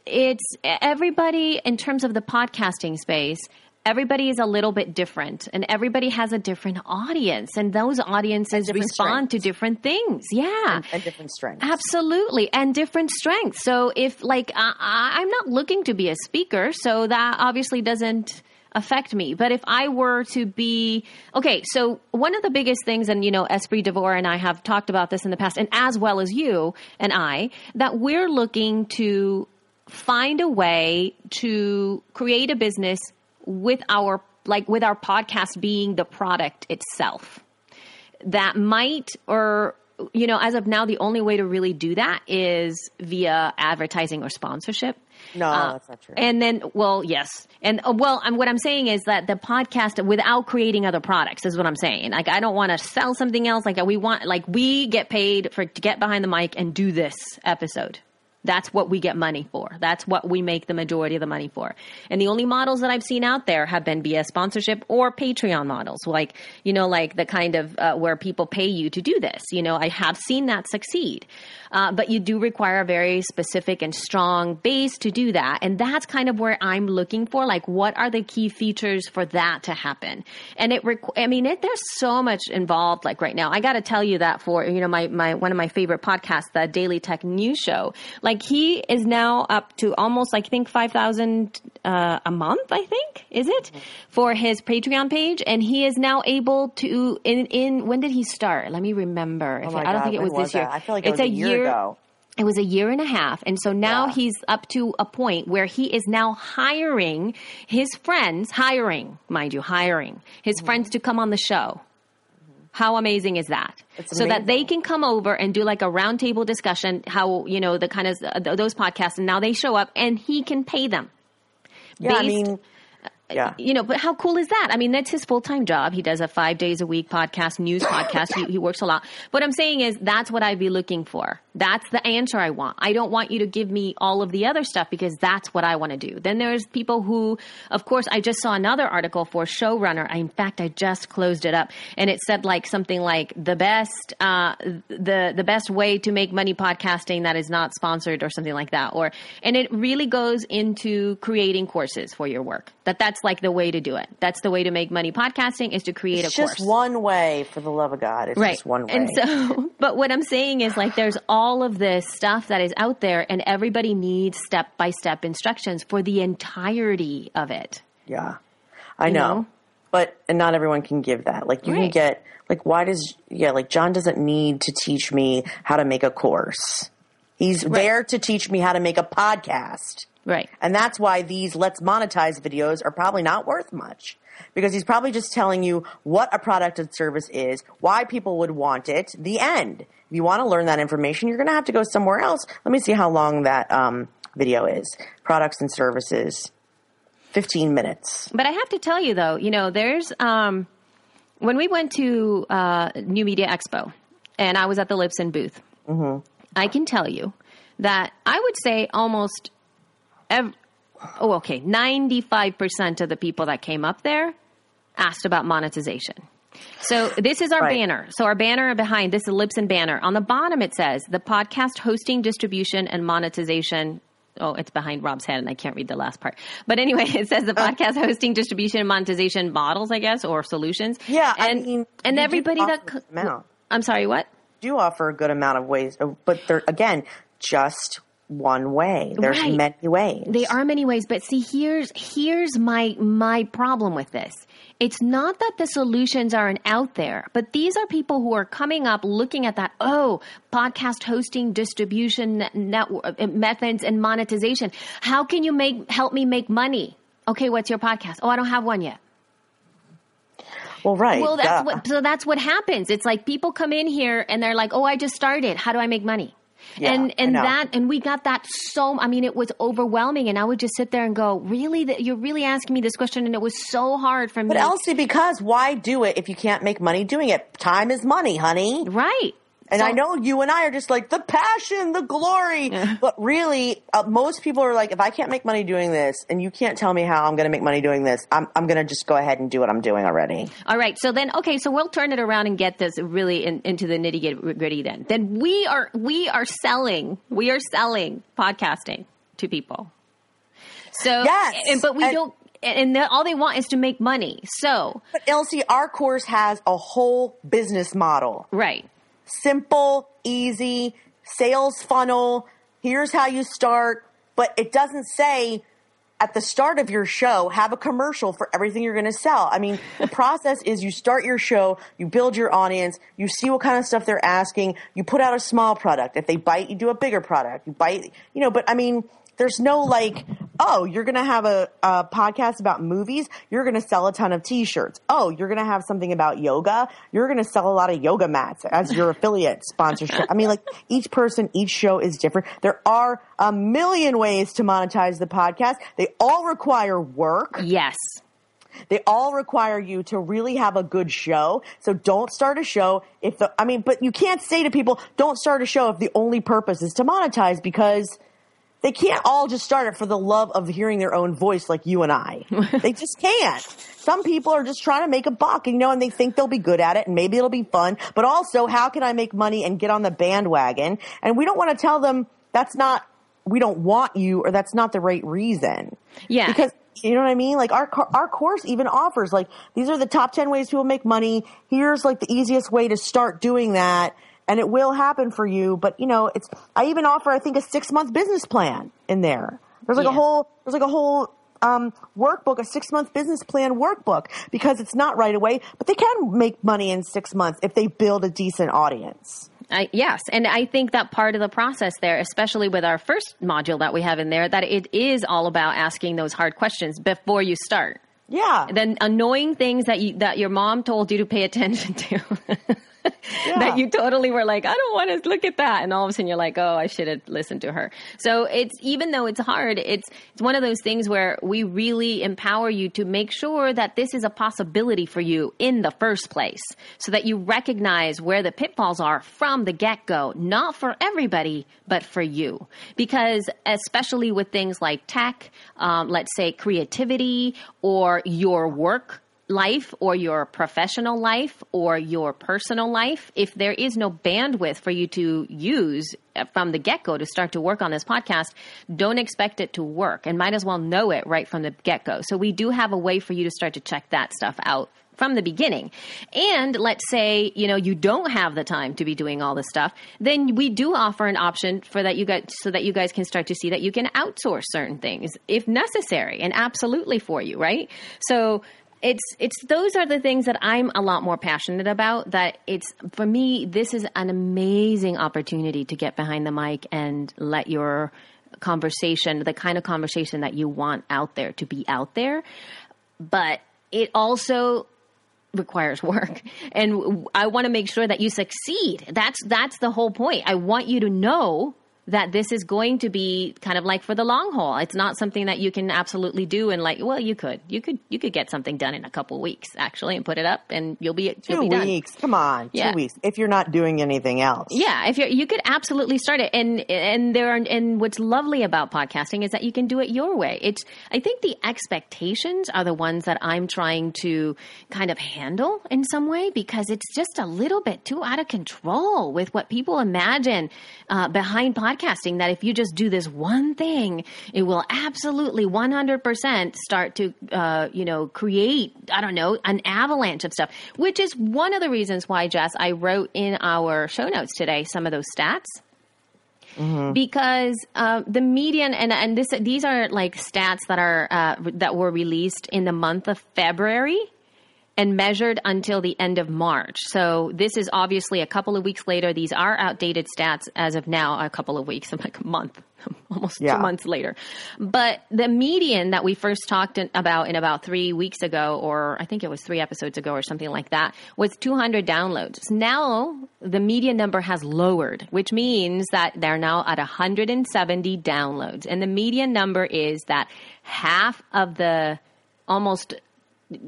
it's everybody in terms of the podcasting space everybody is a little bit different and everybody has a different audience and those audiences and respond strengths. to different things. Yeah. And, and, different strengths. Absolutely. And different strengths. So if like I, i'm not looking to be a speaker so that obviously doesn't affect me. But if I were to be okay, so one of the biggest things, and you know, Esprit Devore and I have talked about this in the past, and as well as you and I, that we're looking to find a way to create a business with our like with our podcast being the product itself. That might or you know as of now the only way to really do that is via advertising or sponsorship. No uh, that's not true. and then well yes. And uh, well I'm, what i'm saying is that the podcast without creating other products is what i'm saying. Like i don't want to sell something else. Like we want like we get paid for to get behind the mic and do this episode That's what we get money for. That's what we make the majority of the money for. And the only models that I've seen out there have been via sponsorship or Patreon models, like, you know, like the kind of uh, where people pay you to do this. You know, I have seen that succeed. Uh, but you do require a very specific and strong base to do that. And that's kind of where I'm looking for, like, what are the key features for that to happen? And it, requ- I mean, it, there's so much involved, like right now. I got to tell you that for, you know, my, my, one of my favorite podcasts, the Daily Tech News Show, like he is now up to almost, I think, 5,000 uh, a month, I think, is it? For his Patreon page. And he is now able to, in, in, when did he start? Let me remember. Oh my I don't think it when was this was year. I feel like it it's was a a year year ago. it was a year and a half. And so now Yeah. he's up to a point where he is now hiring his friends, hiring, mind you, hiring his Mm-hmm. friends to come on the show. How amazing is that? It's so that they can come over and do like a roundtable discussion, how, you know, the kind of those podcasts. And now they show up and he can pay them. Yeah, I mean, yeah. you know, but how cool is that? I mean, that's his full time job. He does a five days a week podcast, news podcast. He, he works a lot. What I'm saying is that's what I'd be looking for. That's the answer I want. I don't want you to give me all of the other stuff because that's what I want to do. Then there's people who, of course, I just saw another article for showrunner. I, in fact, I just closed it up and it said like something like the best, uh, the, the best way to make money podcasting that is not sponsored or something like that. Or, and it really goes into creating courses for your work. That that's like the way to do it. That's the way to make money podcasting is to create It's a course. just one way, for the love of God. It's right. just one way. And so, but what I'm saying is like there's all of this stuff that is out there and everybody needs step by step instructions for the entirety of it. Yeah, I You know. know? But and not everyone can give that. Like you can get like why does yeah like John doesn't need to teach me how to make a course. He's there to teach me how to make a podcast. Right. And that's why these let's monetize videos are probably not worth much. Because he's probably just telling you what a product and service is, why people would want it, the end. If you want to learn that information, you're going to have to go somewhere else. Let me see how long that um, video is. Products and services, 15 minutes. But I have to tell you though, you know, there's um, when we went to uh, New Media Expo, and I was at the Libsyn booth. I can tell you that I would say almost, ev- oh, okay, ninety five percent of the people that came up there asked about monetization. So this is our Right. banner. So our banner behind this is a Libsyn banner. On the bottom it says the podcast hosting, distribution, and monetization. Oh, it's behind Rob's head, and I can't read the last part. But anyway, it says the uh. podcast hosting, distribution, and monetization models, I guess, or solutions. Yeah, I and mean, and everybody that offer co- this amount. I'm sorry, what? Do offer a good amount of ways, but they're, again, just one way. There's Right. many ways. They are many ways, but see, here's here's my my problem with this. It's not that the solutions aren't out there, but these are people who are coming up looking at that. Oh, podcast hosting, distribution network, uh, methods, and monetization. How can you make help me make money? Okay, what's your podcast? Oh, I don't have one yet. Well, right. Well, that's duh. what. So that's what happens. It's like people come in here and they're like, "Oh, I just started. How do I make money?" Yeah, and and that and we got that so. I mean, it was overwhelming, and I would just sit there and go, "Really? That you're really asking me this question?" And it was so hard for me. But Elsie, because why do it if you can't make money doing it? Time is money, honey. right? And So- I know you and I are just like the passion, the glory. But really, uh, most people are like, if I can't make money doing this, and you can't tell me how I'm going to make money doing this, I'm I'm going to just go ahead and do what I'm doing already. All right. So then, okay. So we'll turn it around and get this really in, into the nitty gritty. Then, then we are we are selling we are selling podcasting to people. So Yes. and, but we And- don't. And the, all they want is to make money. So But Elsie, our course has a whole business model. right. Simple, easy, sales funnel. Here's how you start. But it doesn't say at the start of your show, have a commercial for everything you're going to sell. I mean, the process is you start your show, you build your audience, you see what kind of stuff they're asking, you put out a small product. If they bite, you do a bigger product. You bite, you know, but I mean, there's no like, oh, you're going to have a, a podcast about movies. You're going to sell a ton of t-shirts. Oh, you're going to have something about yoga. You're going to sell a lot of yoga mats as your affiliate sponsorship. I mean, like each person, each show is different. There are a million ways to monetize the podcast. They all require work. Yes. They all require you to really have a good show. So don't start a show if the, I mean, but you can't say to people, don't start a show if the only purpose is to monetize because they can't all just start it for the love of hearing their own voice like you and I. they just can't. Some people are just trying to make a buck, you know, and they think they'll be good at it and maybe it'll be fun. But also, how can I make money and get on the bandwagon? And we don't want to tell them that's not, we don't want you or that's not the right reason. Yeah. Because you know what I mean? Like our our course even offers like these are the top 10 ways people make money. Here's like the easiest way to start doing that and it will happen for you, but you know, it's I even offer I think a 6-month business plan in there. There's like Yeah. a whole there's like a whole um, workbook, a six month business plan workbook, because it's not right away, but they can make money in six months if they build a decent audience. I, yes, and I think that part of the process there, especially with our first module that we have in there, that it is all about asking those hard questions before you start. Yeah. Then annoying things that you that your mom told you to pay attention to. Yeah. that you totally were like, I don't want to look at that, and all of a sudden you're like, oh, I should have listened to her. So it's even though it's hard, it's it's one of those things where we really empower you to make sure that this is a possibility for you in the first place, so that you recognize where the pitfalls are from the get go, not for everybody, but for you, because especially with things like tech, um, let's say creativity or your work life or your professional life or your personal life, if there is no bandwidth for you to use uh, from the get go to start to work on this podcast, don't expect it to work and might as well know it right from the get go. So we do have a way for you to start to check that stuff out from the beginning. And let's say, you know, you don't have the time to be doing all this stuff, then we do offer an option for that you guys so that you guys can start to see that you can outsource certain things if necessary and absolutely for you, right? So it's it's those are the things that I'm a lot more passionate about that it's for me this is an amazing opportunity to get behind the mic and let your conversation the kind of conversation that you want out there to be out there. But it also requires work. And I want to make sure that you succeed. That's that's the whole point. I want you to know that this is going to be kind of like for the long haul. It's not something that you can absolutely do and like, well, you could, you could, you could get something done in a couple of weeks actually and put it up and you'll be, you'll Two be done. weeks. Come on. Yeah. Two weeks. If you're not doing anything else. Yeah, if you're, you could absolutely start it, and and there are, and what's lovely about podcasting is that you can do it your way. It's I think the expectations are the ones that I'm trying to kind of handle in some way because it's just a little bit too out of control with what people imagine uh, behind podcasting. That if you just do this one thing, it will absolutely 100% start to uh, you know create I don't know an avalanche of stuff, which is one of the reasons why Jess I wrote in our show notes today some of those stats. Because uh, the median and and this these are like stats that are uh, that were released in the month of February and measured until the end of March. So this is obviously a couple of weeks later. These are outdated stats as of now. A couple of weeks, like a month, almost Yeah. two months later. But the median that we first talked in, about in about three weeks ago, or I think it was three episodes ago, or something like that, was 200 downloads. Now the median number has lowered, which means that they're now at 170 downloads, and the median number is that half of the almost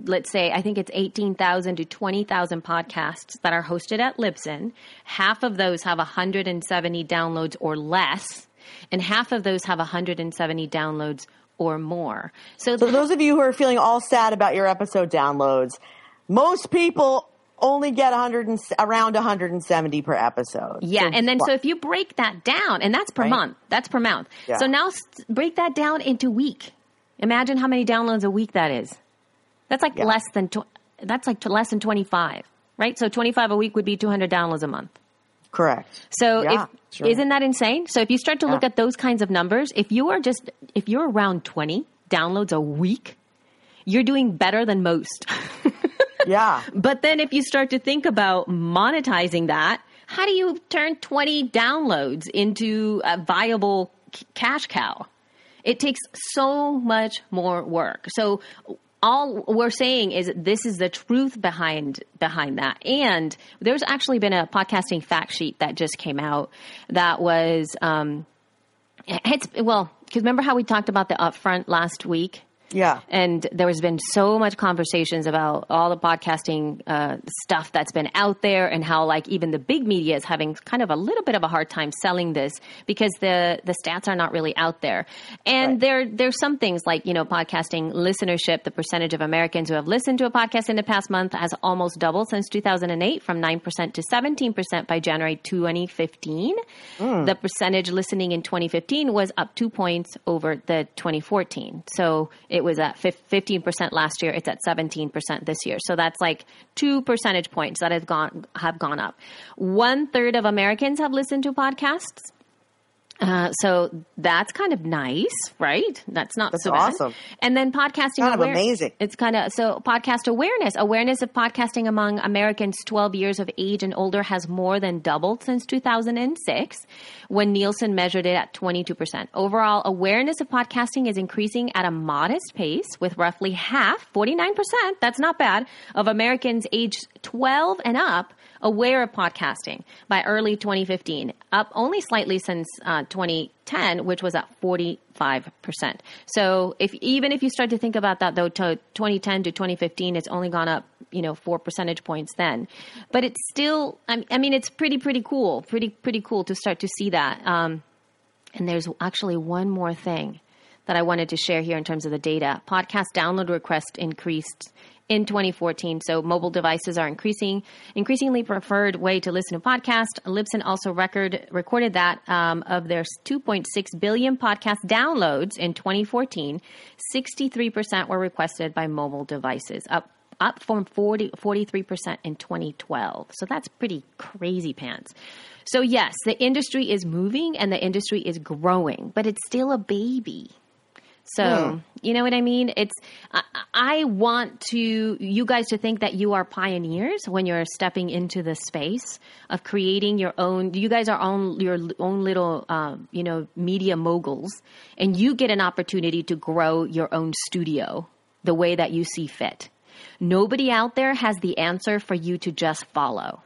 let's say I think it's 18,000 to 20,000 podcasts that are hosted at Libsyn. Half of those have 170 downloads or less, and half of those have 170 downloads or more. So, So those of you who are feeling all sad about your episode downloads, most people only get 100 and, around 170 per episode. yeah, and then so if you break that down, and that's per Right. month, that's per month. Yeah. So now break that down into week. Imagine how many downloads a week that is. That's like Yeah. less than tw- that's like t- less than 25, right? So 25 a week would be 200 downloads a month. correct. So Yeah, if, sure. isn't that insane? So if you start to look at those kinds of numbers, if you are just if you're around 20 downloads a week, you're doing better than most. Yeah. but then if you start to think about monetizing that, how do you turn 20 downloads into a viable c- cash cow? It takes so much more work. So all we're saying is this is the truth behind behind that. And there's actually been a podcasting fact sheet that just came out that was um it's well because remember how we talked about the upfront last week Yeah. And there has been so much conversations about all the podcasting uh, stuff that's been out there and how like even the big media is having kind of a little bit of a hard time selling this because the the stats are not really out there. And Right. there there's some things like, you know, podcasting listenership, the percentage of Americans who have listened to a podcast in the past month has almost doubled since 2008 from 9% to 17% by January 2015. The percentage listening in 2015 was up 2 points over the 2014. So it was at 15% last year, it's at 17% this year. So that's like 2 percentage points that have gone have gone up. One third of Americans have listened to podcasts. Uh, so that's kind of nice, right? That's not That's so bad. awesome. And then podcasting kind of amazing. It's kind of so podcast awareness. Awareness of podcasting among Americans 12 years of age and older has more than doubled since 2006 when Nielsen measured it at 22%. Overall, awareness of podcasting is increasing at a modest pace with roughly half, 49%, that's not bad, of Americans aged 12 and up aware of podcasting by early 2015, up only slightly since uh, 2010, which was at 45%. So if even if you start to think about that though, to 2010 to 2015, it's only gone up, you know, four percentage points then. But it's still, I mean, it's pretty, pretty cool, pretty, pretty cool to start to see that. Um, and there's actually one more thing that I wanted to share here in terms of the data. Podcast download request increased in 2014. So mobile devices are increasing, increasingly preferred way to listen to podcast. Libsyn also record recorded that um, of their 2.6 billion podcast downloads in 2014, 63% were requested by mobile devices, up up from 40, 43% in 2012. So that's pretty crazy pants. So yes, the industry is moving and the industry is growing, but it's still a baby. So, you know what I mean? It's I, I want to you guys to think that you are pioneers when you're stepping into the space of creating your own. You guys are on your own little, um, you know, media moguls, and you get an opportunity to grow your own studio the way that you see fit. Nobody out there has the answer for you to just follow.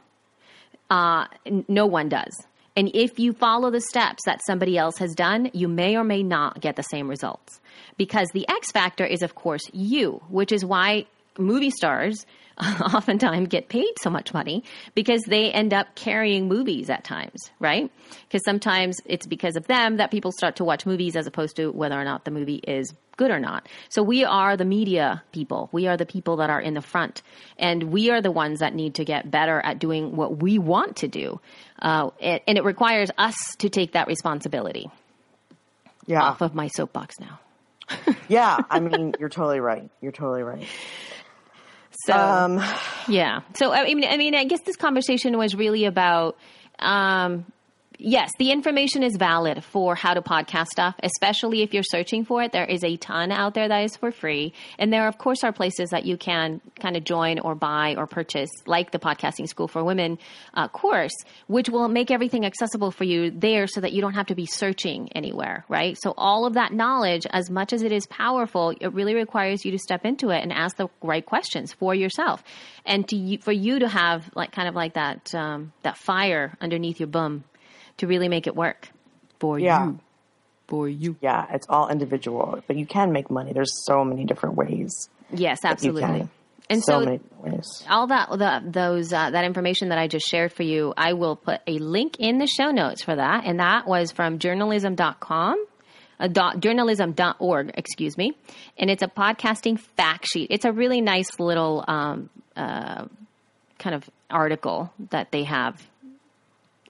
Uh, n- no one does. And if you follow the steps that somebody else has done, you may or may not get the same results. Because the X factor is, of course, you, which is why movie stars oftentimes get paid so much money because they end up carrying movies at times, right? Because sometimes it's because of them that people start to watch movies as opposed to whether or not the movie is good or not. So we are the media people. We are the people that are in the front. And we are the ones that need to get better at doing what we want to do. Uh, and, and it requires us to take that responsibility. Yeah. Off of my soapbox now. yeah. I mean, you're totally right. You're totally right. So Um, yeah. So I mean, I mean, I guess this conversation was really about. Um, yes, the information is valid for how to podcast stuff, especially if you're searching for it. There is a ton out there that is for free. And there, of course, are places that you can kind of join or buy or purchase, like the Podcasting School for Women uh, course, which will make everything accessible for you there so that you don't have to be searching anywhere, right? So all of that knowledge, as much as it is powerful, it really requires you to step into it and ask the right questions for yourself. And to for you to have like kind of like that, um, that fire underneath your bum to really make it work for Yeah. you. For you. yeah, it's all individual, but you can make money. There's so many different ways. Yes, absolutely. And so, so, ways. all that the, those uh, that information that I just shared for you, I will put a link in the show notes for that, and that was from journalism.com. Uh, dot, journalism.org, excuse me. And it's a podcasting fact sheet. It's a really nice little um, uh, kind of article that they have.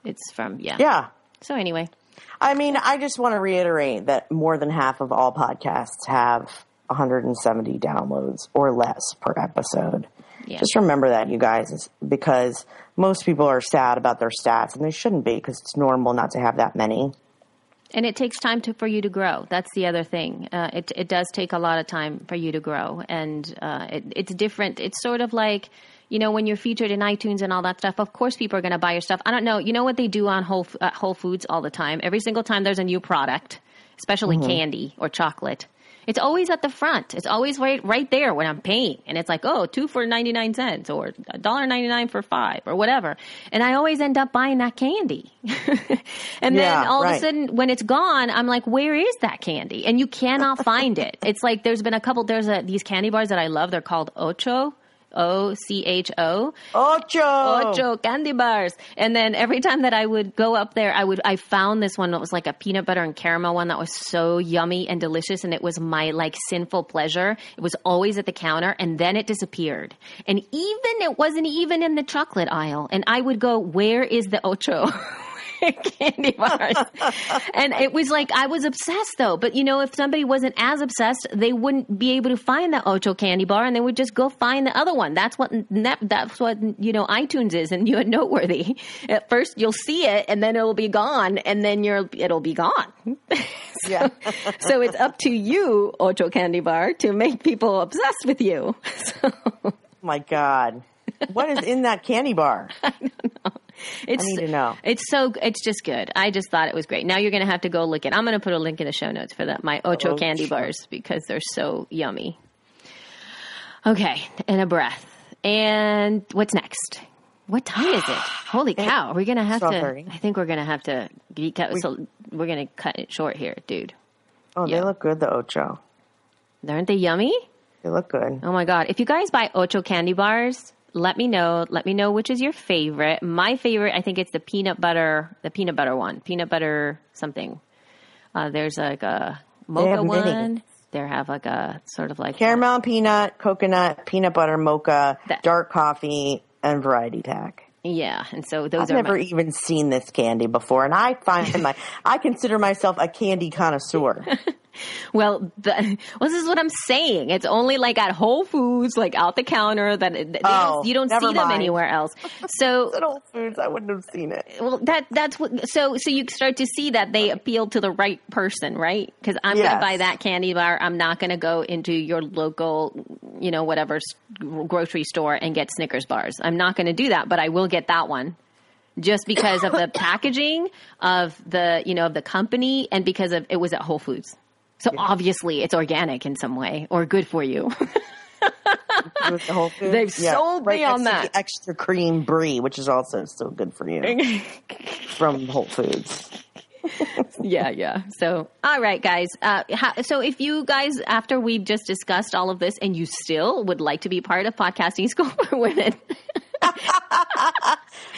It's from, yeah. Yeah. So, anyway, I mean, I just want to reiterate that more than half of all podcasts have 170 downloads or less per episode. Yeah. Just remember that, you guys, because most people are sad about their stats, and they shouldn't be because it's normal not to have that many. And it takes time to, for you to grow. That's the other thing. Uh, it, it does take a lot of time for you to grow. And uh, it, it's different. It's sort of like, you know, when you're featured in iTunes and all that stuff, of course people are going to buy your stuff. I don't know. You know what they do on Whole, at uh, Whole Foods all the time? Every single time there's a new product, especially mm-hmm. candy or chocolate It's always at the front. It's always right right there when I'm paying, and it's like, oh, two for ninety nine cents, or dollar ninety nine for five, or whatever. And I always end up buying that candy. and Yeah, then all of a sudden, when it's gone, I'm like, where is that candy? And you cannot find it. It's like there's been a couple. There's a these candy bars that I love. They're called Ocho. O C H O. Ocho. Ocho candy bars. And then every time that I would go up there, I would I found this one that was like a peanut butter and caramel one that was so yummy and delicious, and it was my like sinful pleasure. It was always at the counter, and then it disappeared. And even it wasn't even in the chocolate aisle. And I would go, "Where is the Ocho?" candy bars. and it was like I was obsessed though. But you know, if somebody wasn't as obsessed, they wouldn't be able to find the Ocho candy bar, and they would just go find the other one. That's what that, that's what you know iTunes is, and you are noteworthy. At first, you'll see it, and then it'll be gone, and then you're it'll be gone. Yeah. so it's up to you, Ocho candy bar, to make people obsessed with you. So Oh my God. What is in that candy bar? it's I need to know. It's so it's just good. I just thought it was great. Now you're going to have to go look it. I'm going to put a link in the show notes for that my Ocho Ocho. candy bars because they're so yummy. Okay, in a breath. And what's next? What time is it? Holy cow! We're gonna have to? I think we're gonna have to. Be, cut, so we're gonna cut it short here, dude. Oh, Yeah. they look good, the Ocho. Aren't they yummy? They look good. Oh my god! If you guys buy Ocho candy bars, let me know. Let me know which is your favorite. My favorite, I think it's the peanut butter, the peanut butter one, peanut butter something. Uh, there's like a mocha have many. one. They have like a sort of like Caramel, peanut, coconut, peanut butter, mocha, That- dark coffee, and variety pack. Yeah, and so those I've never my, even seen this candy before, and I find my I consider myself a candy connoisseur. well. The, well, this is what I'm saying. It's only like at Whole Foods, like out the counter. That don't- Oh, you don't see them anywhere else. So At Whole Foods, I wouldn't have seen it. well that that's what so so you start to see that they appeal to the right person right because i'm Yes. gonna buy that candy bar i'm not gonna go into your local you know whatever grocery store and get snickers bars i'm not gonna do that but i will get that one just because of the packaging of the you know of the company and because of it was at whole foods so obviously it's organic in some way or good for you the. They've sold me on that. the extra cream brie, which is also still good for you from Whole Foods. yeah, yeah. So, all right, guys. Uh, ha- so, if you guys, after we've just discussed all of this, and you still would like to be part of podcasting school for women,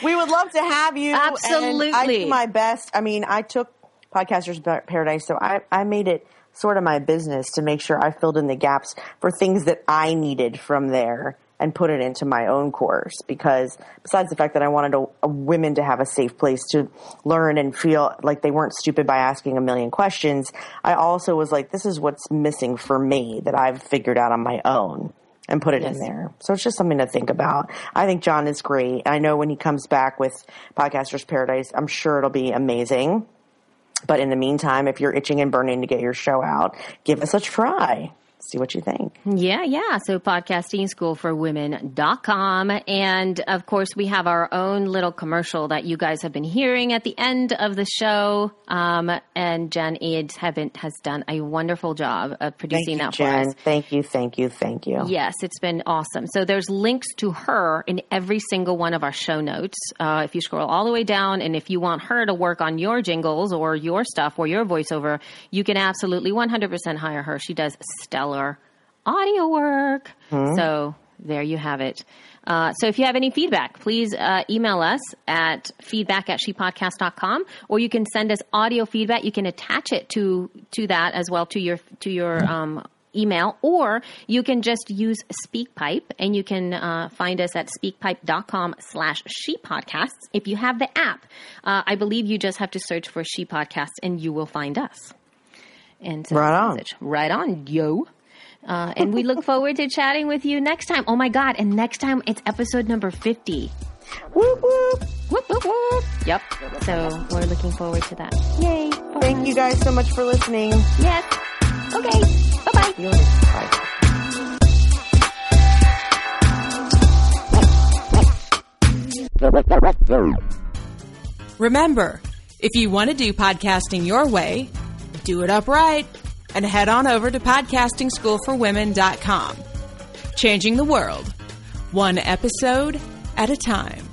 We would love to have you. and I Absolutely. do my best. I mean, I took Podcasters Paradise, so I, I made it sort of my business to make sure I filled in the gaps for things that I needed from there and put it into my own course because besides the fact that I wanted a, a women to have a safe place to learn and feel like they weren't stupid by asking a million questions, I also was like, this is what's missing for me that I've figured out on my own and put it Yes. in there. So it's just something to think about. I think John is great. I know when he comes back with Podcasters Paradise, I'm sure it'll be amazing. But in the meantime, if you're itching and burning to get your show out, give us a try. See what you think. Yeah, yeah. So podcasting school for women.com. And of course, we have our own little commercial that you guys have been hearing at the end of the show. Um, and Jen been, has done a wonderful job of producing you, that for us. Thank you, thank you, thank you. Yes, it's been awesome. So there's links to her in every single one of our show notes. Uh, if you scroll all the way down, and if you want her to work on your jingles or your stuff or your voiceover, you can absolutely 100% hire her. She does stellar audio work. So there you have it. Uh, so if you have any feedback, please uh, email us at feedback at shepodcast.com or you can send us audio feedback. You can attach it to to that as well to your to your um, email or you can just use SpeakPipe and you can uh, find us at speakpipe.com slash she podcasts. If you have the app, uh, I believe you just have to search for she podcasts and you will find us. And Right on. message. Right on, yo. Uh, and we look forward to chatting with you next time. Oh my God. And next time it's episode number 50. Whoop, whoop. Whoop, whoop, whoop. Yep. So we're looking forward to that. Yay. for Thank you guys so much for listening. Yes. Okay. Bye-bye. Bye. Remember, if you want to do podcasting your way, do it upright. And head on over to podcastingschoolforwomen.com. Changing the world, one episode at a time.